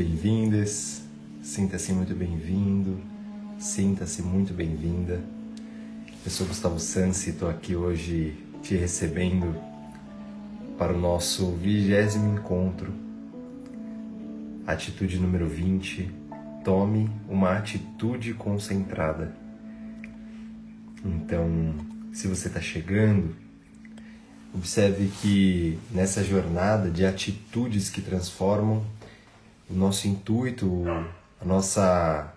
Bem-vindas, sinta-se muito bem-vindo, sinta-se muito bem-vinda. Eu sou Gustavo Sansi e estou aqui hoje te recebendo para o nosso vigésimo encontro. Atitude número 20: tome uma atitude concentrada. Então, se você está chegando, Observe que nessa jornada de atitudes que transformam, o nosso intuito, a nossa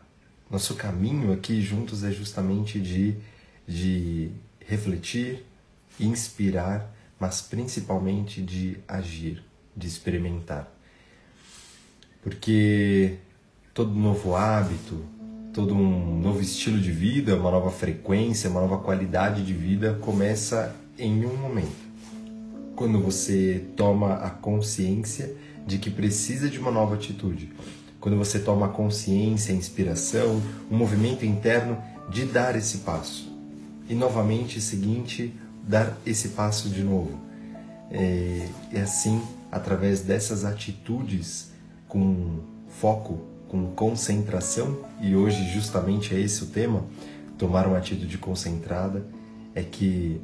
nosso caminho aqui juntos é justamente de, de refletir, inspirar, mas principalmente de agir, de experimentar. Porque todo novo hábito, todo um novo estilo de vida, uma nova frequência, uma nova qualidade de vida começa em um momento quando você toma a consciência de que precisa de uma nova atitude. Quando você toma consciência, inspiração, o movimento interno de dar esse passo. E novamente, seguinte, dar esse passo de novo. É, e assim, através dessas atitudes com foco, com concentração, e hoje justamente é esse o tema, tomar uma atitude concentrada, é que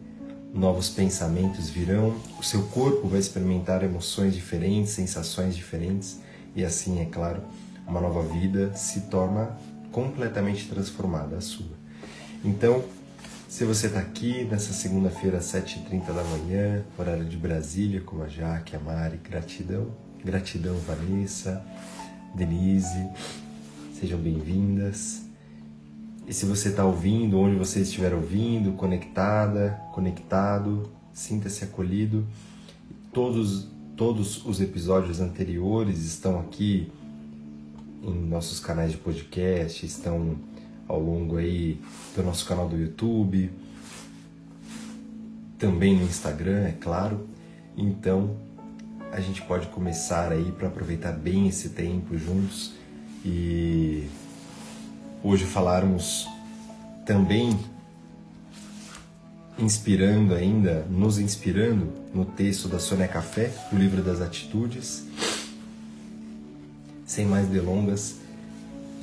novos pensamentos virão, o seu corpo vai experimentar emoções diferentes, sensações diferentes e assim, é claro, uma nova vida se torna completamente transformada a sua. Então, se você está aqui nessa segunda-feira às 7h30 da manhã, horário de Brasília, como a Jaque, a Mari, gratidão, gratidão Vanessa, Denise, sejam bem-vindas. E se você está ouvindo, onde você estiver ouvindo, conectada, conectado, sinta-se acolhido. Todos, todos os episódios anteriores estão aqui em nossos canais de podcast, estão ao longo aí do nosso canal do YouTube, também no Instagram, é claro. Então, a gente pode começar aí para aproveitar bem esse tempo juntos e hoje falarmos também inspirando ainda, nos inspirando no texto da Sônia Café, o livro das atitudes. Sem mais delongas,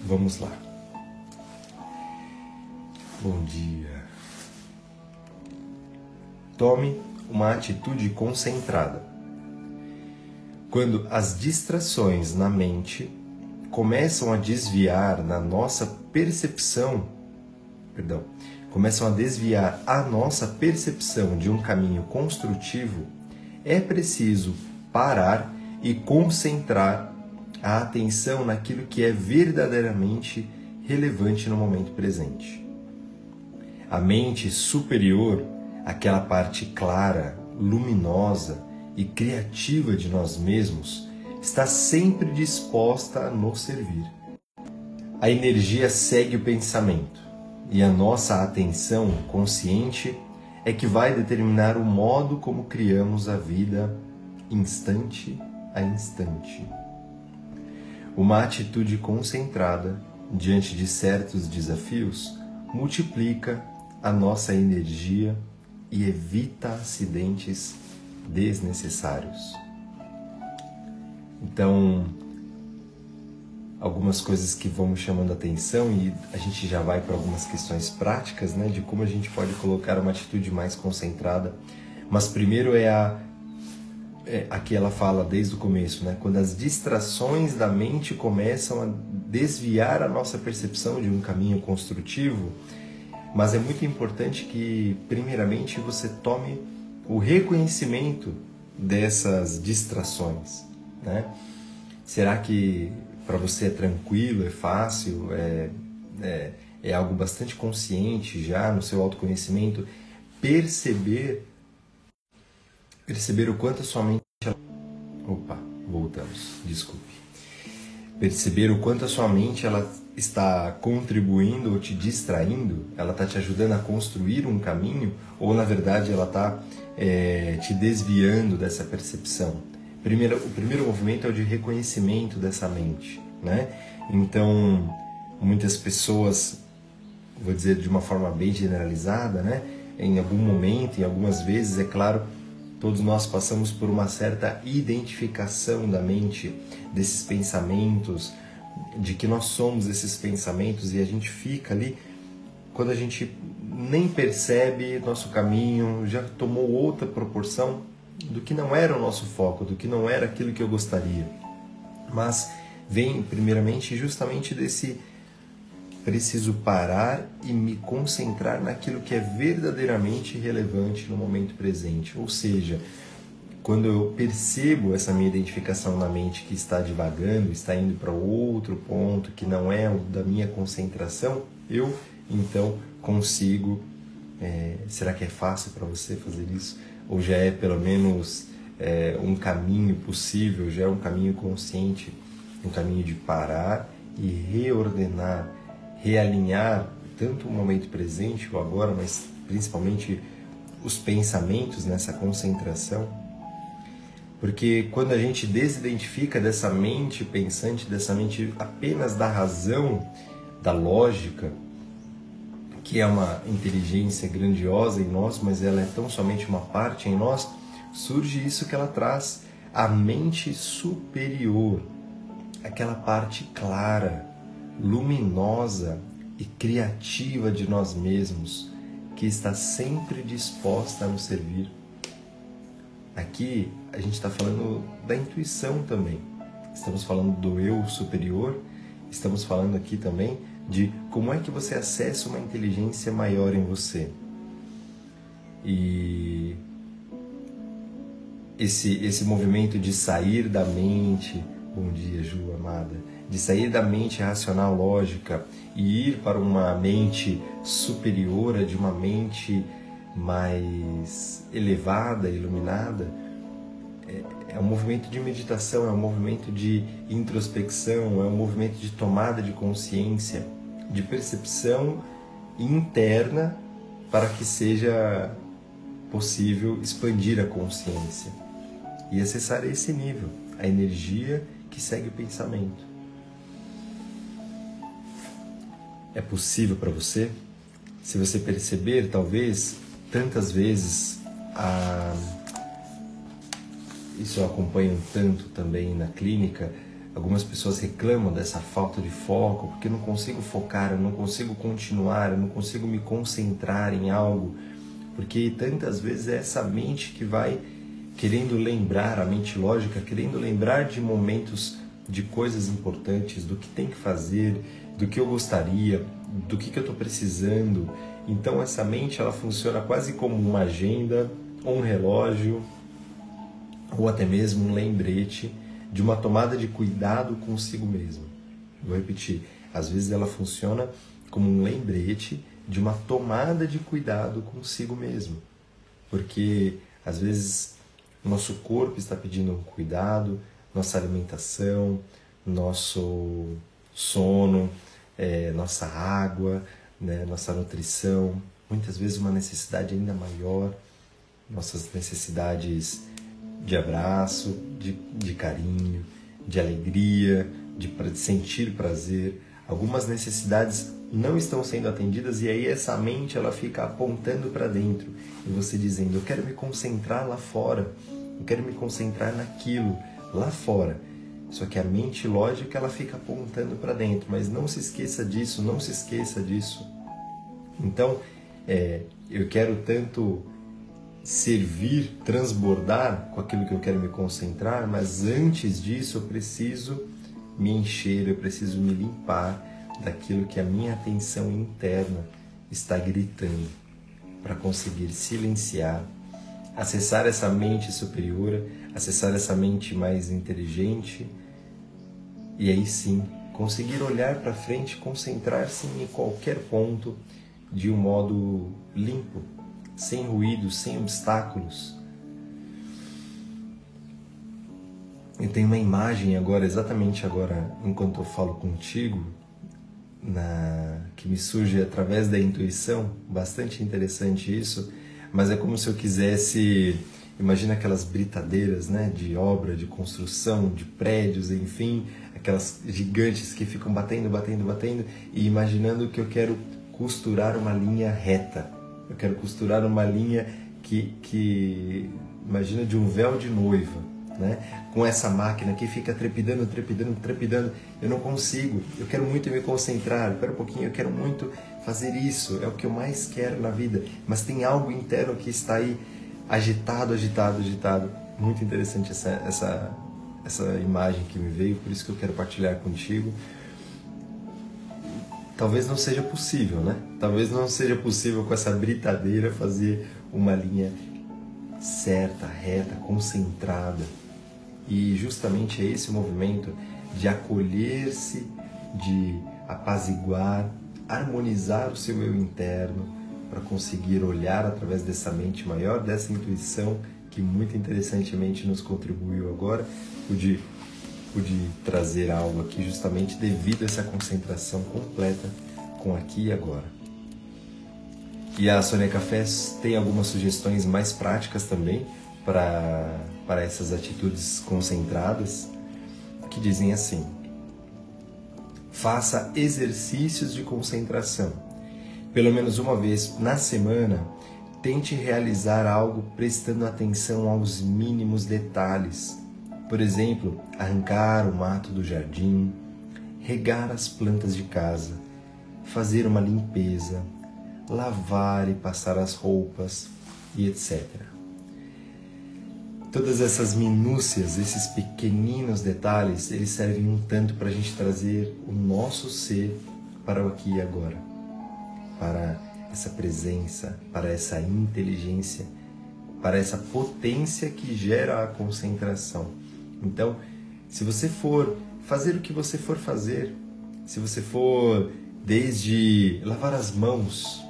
vamos lá. Bom dia. Tome uma atitude concentrada. Quando as distrações na mente começam a desviar na nossa percepção, perdão, começam a desviar a nossa percepção de um caminho construtivo, é preciso parar e concentrar a atenção naquilo que é verdadeiramente relevante no momento presente. A mente superior, aquela parte clara, luminosa e criativa de nós mesmos, está sempre disposta a nos servir. A energia segue o pensamento e a nossa atenção consciente é que vai determinar o modo como criamos a vida instante a instante. Uma atitude concentrada diante de certos desafios multiplica a nossa energia e evita acidentes desnecessários. Então, algumas coisas que vão me chamando a atenção e a gente já vai para algumas questões práticas, né, de como a gente pode colocar uma atitude mais concentrada. Mas primeiro é a é, aqui ela fala desde o começo, né, quando as distrações da mente começam a desviar a nossa percepção de um caminho construtivo, mas é muito importante que primeiramente você tome o reconhecimento dessas distrações, né? Será que para você é tranquilo, é fácil, é, é, é algo bastante consciente já no seu autoconhecimento, perceber perceber o quanto a sua mente opa voltamos desculpe perceber o quanto a sua mente ela está contribuindo ou te distraindo ela está te ajudando a construir um caminho ou na verdade ela está é, te desviando dessa percepção primeiro, o primeiro movimento é o de reconhecimento dessa mente, né? Então, muitas pessoas, vou dizer de uma forma bem generalizada, né? Em algum momento, em algumas vezes, é claro, Todos nós passamos por uma certa identificação da mente desses pensamentos, de que nós somos esses pensamentos e a gente fica ali quando a gente nem percebe nosso caminho, já tomou outra proporção do que não era o nosso foco, do que não era aquilo que eu gostaria. Mas vem primeiramente justamente desse preciso parar e me concentrar naquilo que é verdadeiramente relevante no momento presente. Ou seja, quando eu percebo essa minha identificação na mente que está divagando, está indo para outro ponto que não é o da minha concentração, eu então consigo. É, será que é fácil para você fazer isso? Ou já é pelo menos é, um caminho possível, já é um caminho consciente, um caminho de parar e reordenar realinhar tanto o momento presente, o agora, mas principalmente os pensamentos nessa concentração. Porque quando a gente desidentifica dessa mente pensante, dessa mente apenas da razão, da lógica, que é uma inteligência grandiosa em nós, mas ela é tão somente uma parte em nós, surge isso que ela traz, a mente superior, aquela parte clara, luminosa e criativa de nós mesmos, que está sempre disposta a nos servir. Aqui a gente está falando da intuição também. Estamos falando do eu superior, estamos falando aqui também de como é que você acessa uma inteligência maior em você. E esse, esse movimento de sair da mente, bom dia, Ju, amada, de sair da mente racional lógica e ir para uma mente superior, de uma mente mais elevada, iluminada, é, é um movimento de meditação, é um movimento de introspecção, é um movimento de tomada de consciência, de percepção interna para que seja possível expandir a consciência e acessar esse nível, a energia que segue o pensamento. é possível para você? Se você perceber, talvez, tantas vezes, a... isso eu acompanho tanto também na clínica, algumas pessoas reclamam dessa falta de foco, porque eu não consigo focar, eu não consigo continuar, eu não consigo me concentrar em algo, porque tantas vezes é essa mente que vai querendo lembrar, a mente lógica, querendo lembrar de momentos, de coisas importantes, do que tem que fazer, do que eu gostaria, do que, que eu estou precisando. Então essa mente ela funciona quase como uma agenda, um relógio ou até mesmo um lembrete de uma tomada de cuidado consigo mesmo. Vou repetir, às vezes ela funciona como um lembrete de uma tomada de cuidado consigo mesmo. Porque às vezes nosso corpo está pedindo um cuidado, nossa alimentação, nosso sono, é, nossa água, né, nossa nutrição, muitas vezes uma necessidade ainda maior, nossas necessidades de abraço, de, de carinho, de alegria, de, de sentir prazer. Algumas necessidades não estão sendo atendidas e aí essa mente ela fica apontando para dentro e você dizendo eu quero me concentrar lá fora, eu quero me concentrar naquilo lá fora. Só que a mente lógica ela fica apontando para dentro, mas não se esqueça disso, não se esqueça disso. Então, é, eu quero tanto servir, transbordar com aquilo que eu quero me concentrar, mas antes disso eu preciso me encher, eu preciso me limpar daquilo que a minha atenção interna está gritando para conseguir silenciar, acessar essa mente superior, acessar essa mente mais inteligente e aí sim conseguir olhar para frente, concentrar-se em qualquer ponto de um modo limpo, sem ruído, sem obstáculos. Eu tenho uma imagem agora, exatamente agora, enquanto eu falo contigo, na, que me surge através da intuição, bastante interessante isso, mas é como se eu quisesse Imagina aquelas britadeiras né, de obra, de construção, de prédios, enfim, aquelas gigantes que ficam batendo, batendo, batendo, e imaginando que eu quero costurar uma linha reta. Eu quero costurar uma linha que, que imagina de um véu de noiva, né? Com essa máquina que fica trepidando, trepidando, trepidando. Eu não consigo. Eu quero muito me concentrar. Espera um pouquinho. Eu quero muito fazer isso. É o que eu mais quero na vida. Mas tem algo interno que está aí agitado, agitado, agitado. Muito interessante essa essa essa imagem que me veio. Por isso que eu quero partilhar contigo talvez não seja possível, né? Talvez não seja possível com essa britadeira fazer uma linha certa, reta, concentrada. E justamente é esse movimento de acolher-se, de apaziguar, harmonizar o seu eu interno para conseguir olhar através dessa mente maior, dessa intuição que muito interessantemente nos contribuiu agora, o de pude trazer algo aqui justamente devido a essa concentração completa com aqui e agora. E a Sônia Cafés tem algumas sugestões mais práticas também para, para essas atitudes concentradas, que dizem assim: faça exercícios de concentração. Pelo menos uma vez na semana, tente realizar algo prestando atenção aos mínimos detalhes por exemplo, arrancar o mato do jardim, regar as plantas de casa, fazer uma limpeza, lavar e passar as roupas e etc. Todas essas minúcias, esses pequeninos detalhes, eles servem um tanto para a gente trazer o nosso ser para o aqui e agora, para essa presença, para essa inteligência, para essa potência que gera a concentração então, se você for fazer o que você for fazer, se você for desde lavar as mãos,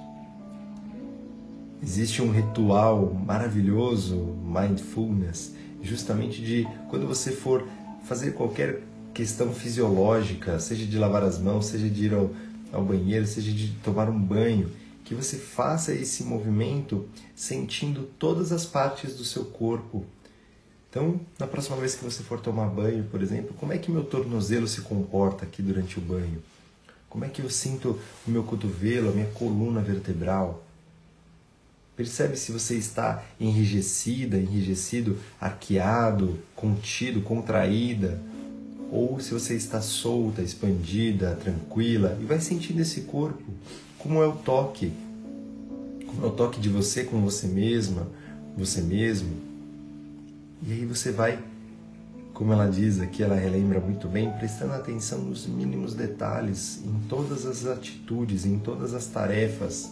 existe um ritual maravilhoso, mindfulness, justamente de quando você for fazer qualquer questão fisiológica, seja de lavar as mãos, seja de ir ao, ao banheiro, seja de tomar um banho, que você faça esse movimento sentindo todas as partes do seu corpo então, na próxima vez que você for tomar banho, por exemplo, como é que meu tornozelo se comporta aqui durante o banho? Como é que eu sinto o meu cotovelo, a minha coluna vertebral? Percebe se você está enrijecida, enrijecido, arqueado, contido, contraída, ou se você está solta, expandida, tranquila, e vai sentindo esse corpo. Como é o toque? Como é o toque de você com você mesma, você mesmo? E aí você vai, como ela diz aqui, ela relembra muito bem, prestando atenção nos mínimos detalhes, em todas as atitudes, em todas as tarefas.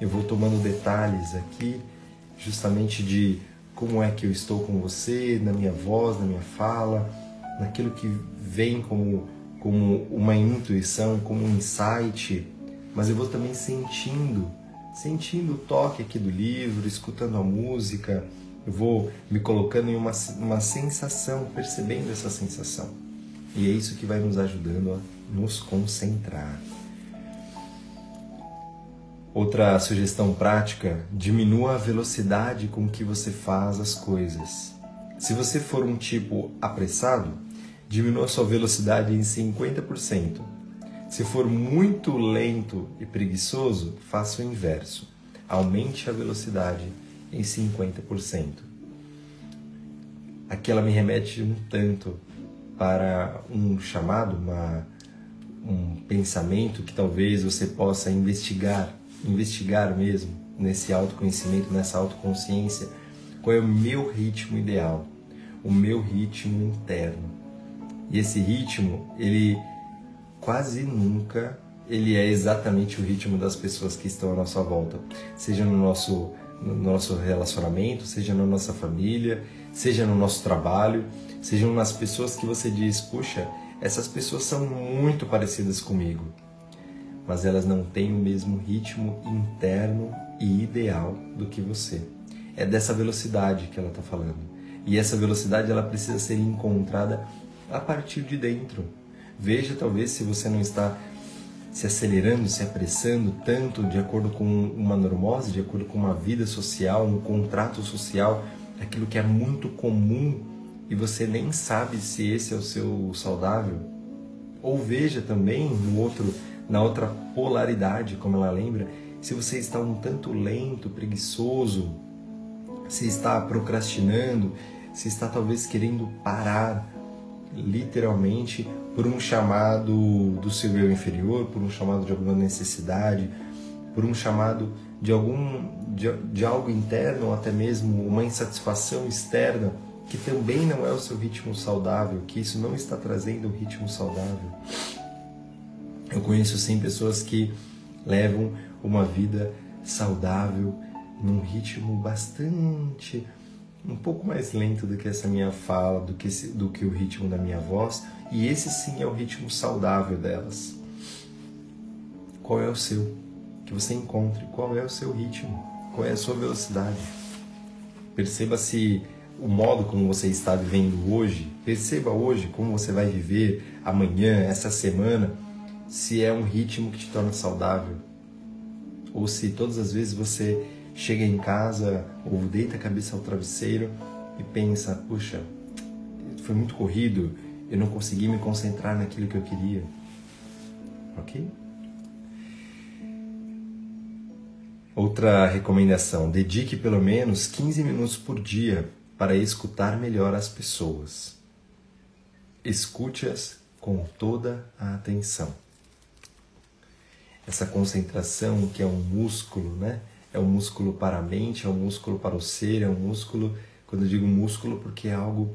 Eu vou tomando detalhes aqui, justamente de como é que eu estou com você, na minha voz, na minha fala, naquilo que vem como, como uma intuição, como um insight, mas eu vou também sentindo, sentindo o toque aqui do livro, escutando a música, eu vou me colocando em uma, uma sensação, percebendo essa sensação. E é isso que vai nos ajudando a nos concentrar. Outra sugestão prática: diminua a velocidade com que você faz as coisas. Se você for um tipo apressado, diminua sua velocidade em 50%. Se for muito lento e preguiçoso, faça o inverso. Aumente a velocidade em 50%. Aqui ela me remete um tanto para um chamado, uma, um pensamento que talvez você possa investigar, investigar mesmo nesse autoconhecimento, nessa autoconsciência, qual é o meu ritmo ideal, o meu ritmo interno. E esse ritmo, ele quase nunca ele é exatamente o ritmo das pessoas que estão à nossa volta, seja no nosso no nosso relacionamento, seja na nossa família, seja no nosso trabalho, sejam nas pessoas que você diz, puxa, essas pessoas são muito parecidas comigo, mas elas não têm o mesmo ritmo interno e ideal do que você. É dessa velocidade que ela está falando. E essa velocidade ela precisa ser encontrada a partir de dentro. Veja talvez se você não está se acelerando, se apressando tanto de acordo com uma normose, de acordo com uma vida social, um contrato social, aquilo que é muito comum e você nem sabe se esse é o seu saudável. Ou veja também no outro, na outra polaridade, como ela lembra, se você está um tanto lento, preguiçoso, se está procrastinando, se está talvez querendo parar literalmente por um chamado do seu eu inferior, por um chamado de alguma necessidade, por um chamado de algum de, de algo interno ou até mesmo uma insatisfação externa que também não é o seu ritmo saudável, que isso não está trazendo um ritmo saudável. Eu conheço sim pessoas que levam uma vida saudável num ritmo bastante um pouco mais lento do que essa minha fala, do que, esse, do que o ritmo da minha voz, e esse sim é o ritmo saudável delas. Qual é o seu? Que você encontre. Qual é o seu ritmo? Qual é a sua velocidade? Perceba se o modo como você está vivendo hoje, perceba hoje como você vai viver amanhã, essa semana, se é um ritmo que te torna saudável. Ou se todas as vezes você chega em casa ou deita a cabeça ao travesseiro e pensa: puxa, foi muito corrido, eu não consegui me concentrar naquilo que eu queria. Ok? Outra recomendação: dedique pelo menos 15 minutos por dia para escutar melhor as pessoas. Escute-as com toda a atenção. Essa concentração que é um músculo, né? É um músculo para a mente, é um músculo para o ser, é um músculo, quando eu digo músculo, porque é algo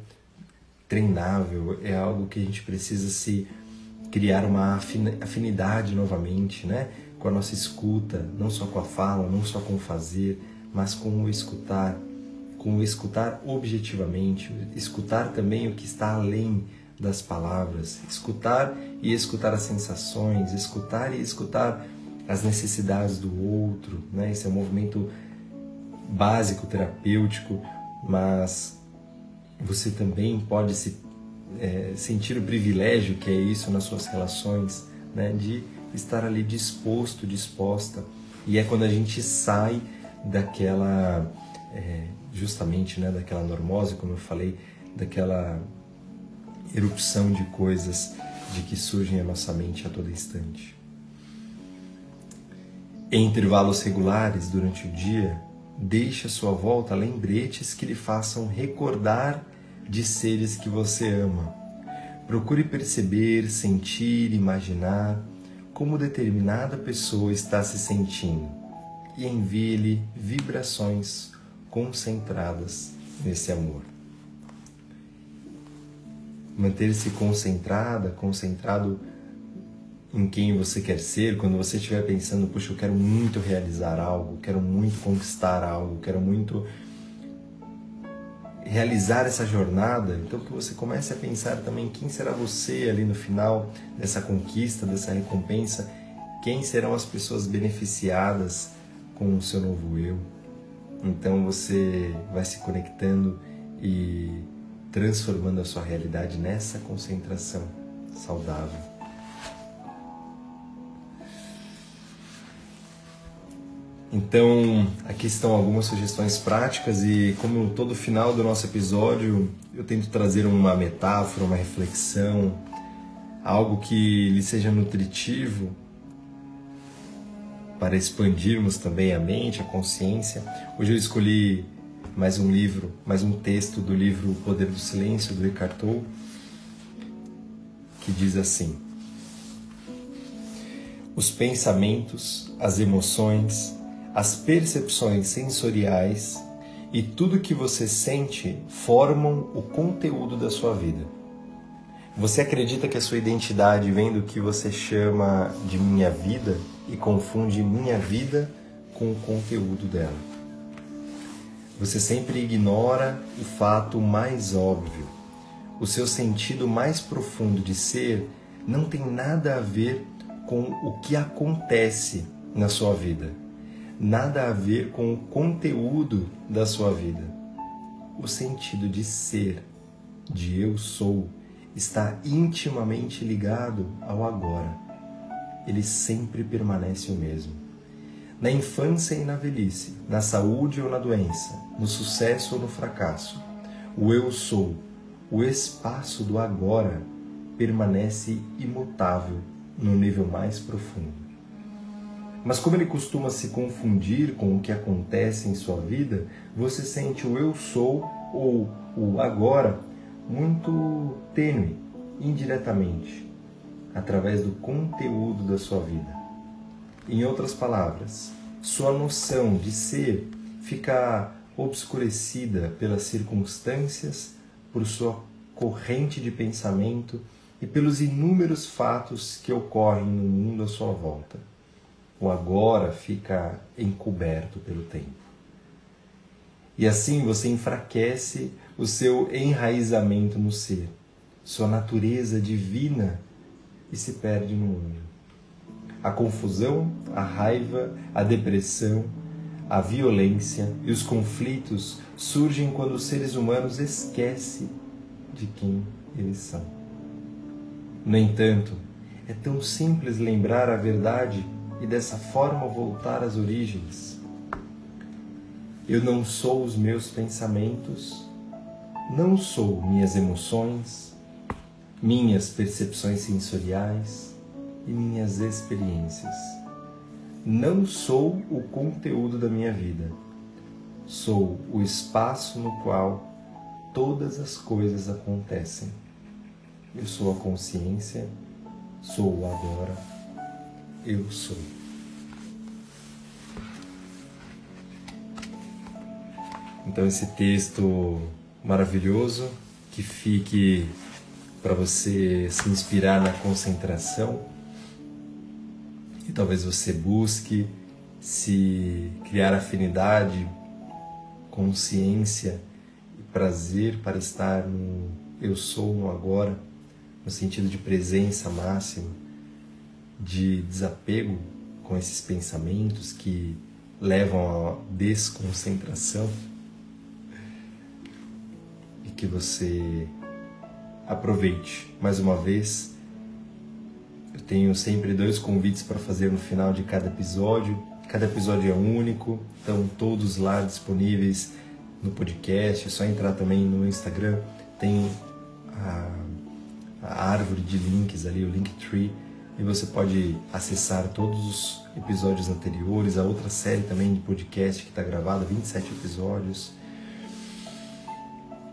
treinável, é algo que a gente precisa se criar uma afinidade novamente, né? Com a nossa escuta, não só com a fala, não só com o fazer, mas com o escutar, com o escutar objetivamente, escutar também o que está além das palavras, escutar e escutar as sensações, escutar e escutar as necessidades do outro, né? Esse é um movimento básico terapêutico, mas você também pode se é, sentir o privilégio que é isso nas suas relações, né? De estar ali disposto, disposta. E é quando a gente sai daquela, é, justamente, né? Daquela normose, como eu falei, daquela erupção de coisas de que surgem a nossa mente a todo instante. Em intervalos regulares durante o dia, deixe à sua volta lembretes que lhe façam recordar de seres que você ama. Procure perceber, sentir, imaginar como determinada pessoa está se sentindo e envie-lhe vibrações concentradas nesse amor. Manter-se concentrada, concentrado em quem você quer ser, quando você estiver pensando, puxa, eu quero muito realizar algo, quero muito conquistar algo, quero muito realizar essa jornada, então que você comece a pensar também quem será você ali no final dessa conquista, dessa recompensa, quem serão as pessoas beneficiadas com o seu novo eu. Então você vai se conectando e transformando a sua realidade nessa concentração saudável. Então, aqui estão algumas sugestões práticas e como todo final do nosso episódio, eu tento trazer uma metáfora, uma reflexão, algo que lhe seja nutritivo para expandirmos também a mente, a consciência. Hoje eu escolhi mais um livro, mais um texto do livro O Poder do Silêncio do Eckhart Tolle, que diz assim: Os pensamentos, as emoções, as percepções sensoriais e tudo que você sente formam o conteúdo da sua vida. Você acredita que a sua identidade vem do que você chama de minha vida e confunde minha vida com o conteúdo dela. Você sempre ignora o fato mais óbvio. O seu sentido mais profundo de ser não tem nada a ver com o que acontece na sua vida nada a ver com o conteúdo da sua vida. O sentido de ser, de eu sou, está intimamente ligado ao agora. Ele sempre permanece o mesmo. Na infância e na velhice, na saúde ou na doença, no sucesso ou no fracasso, o eu sou, o espaço do agora, permanece imutável no nível mais profundo. Mas como ele costuma se confundir com o que acontece em sua vida, você sente o eu sou ou o agora muito tênue, indiretamente, através do conteúdo da sua vida. Em outras palavras, sua noção de ser fica obscurecida pelas circunstâncias, por sua corrente de pensamento e pelos inúmeros fatos que ocorrem no mundo à sua volta. O agora fica encoberto pelo tempo. E assim você enfraquece o seu enraizamento no ser, sua natureza divina e se perde no mundo. A confusão, a raiva, a depressão, a violência e os conflitos surgem quando os seres humanos esquecem de quem eles são. No entanto, é tão simples lembrar a verdade e dessa forma voltar às origens. Eu não sou os meus pensamentos, não sou minhas emoções, minhas percepções sensoriais e minhas experiências não sou o conteúdo da minha vida. Sou o espaço no qual todas as coisas acontecem. Eu sou a consciência, sou o agora, eu sou. Então, esse texto maravilhoso que fique para você se inspirar na concentração e talvez você busque se criar afinidade, consciência e prazer para estar no eu sou no agora, no sentido de presença máxima, de desapego com esses pensamentos que levam à desconcentração e que você aproveite mais uma vez eu tenho sempre dois convites para fazer no final de cada episódio. Cada episódio é único, estão todos lá disponíveis no podcast. É só entrar também no Instagram. Tem a, a árvore de links ali, o Linktree, e você pode acessar todos os episódios anteriores, a outra série também de podcast que está gravada, 27 episódios.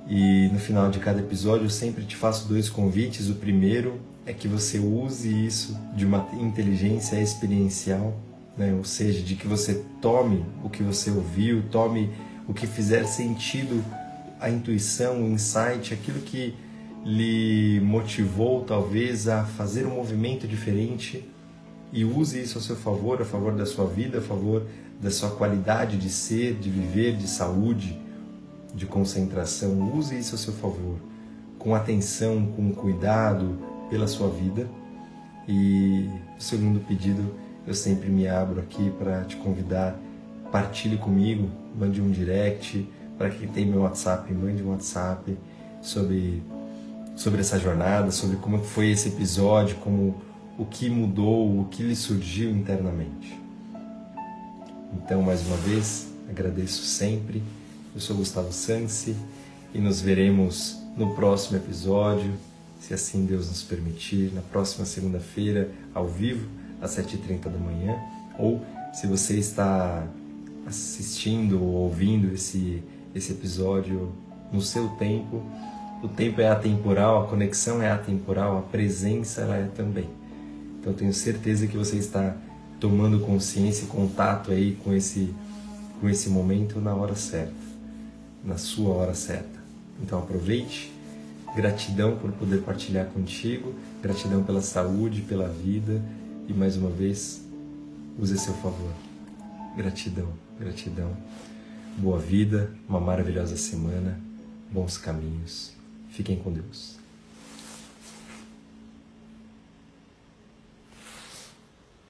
E no final de cada episódio eu sempre te faço dois convites. O primeiro é que você use isso de uma inteligência experiencial, né? ou seja, de que você tome o que você ouviu, tome o que fizer sentido, a intuição, o insight, aquilo que lhe motivou talvez a fazer um movimento diferente e use isso a seu favor, a favor da sua vida, a favor da sua qualidade de ser, de viver, de saúde, de concentração. Use isso a seu favor, com atenção, com cuidado, pela sua vida. E o segundo pedido, eu sempre me abro aqui para te convidar, partilhe comigo, mande um direct, para quem tem meu WhatsApp, mande um WhatsApp sobre, sobre essa jornada, sobre como foi esse episódio, como o que mudou, o que lhe surgiu internamente. Então, mais uma vez, agradeço sempre. Eu sou Gustavo Sansi e nos veremos no próximo episódio se assim Deus nos permitir, na próxima segunda-feira, ao vivo, às 7h30 da manhã, ou se você está assistindo ou ouvindo esse, esse episódio no seu tempo, o tempo é atemporal, a conexão é atemporal, a presença ela é também. Então tenho certeza que você está tomando consciência e contato aí com esse, com esse momento na hora certa, na sua hora certa. Então aproveite Gratidão por poder partilhar contigo, gratidão pela saúde, pela vida e mais uma vez, use seu favor. Gratidão, gratidão. Boa vida, uma maravilhosa semana, bons caminhos. Fiquem com Deus.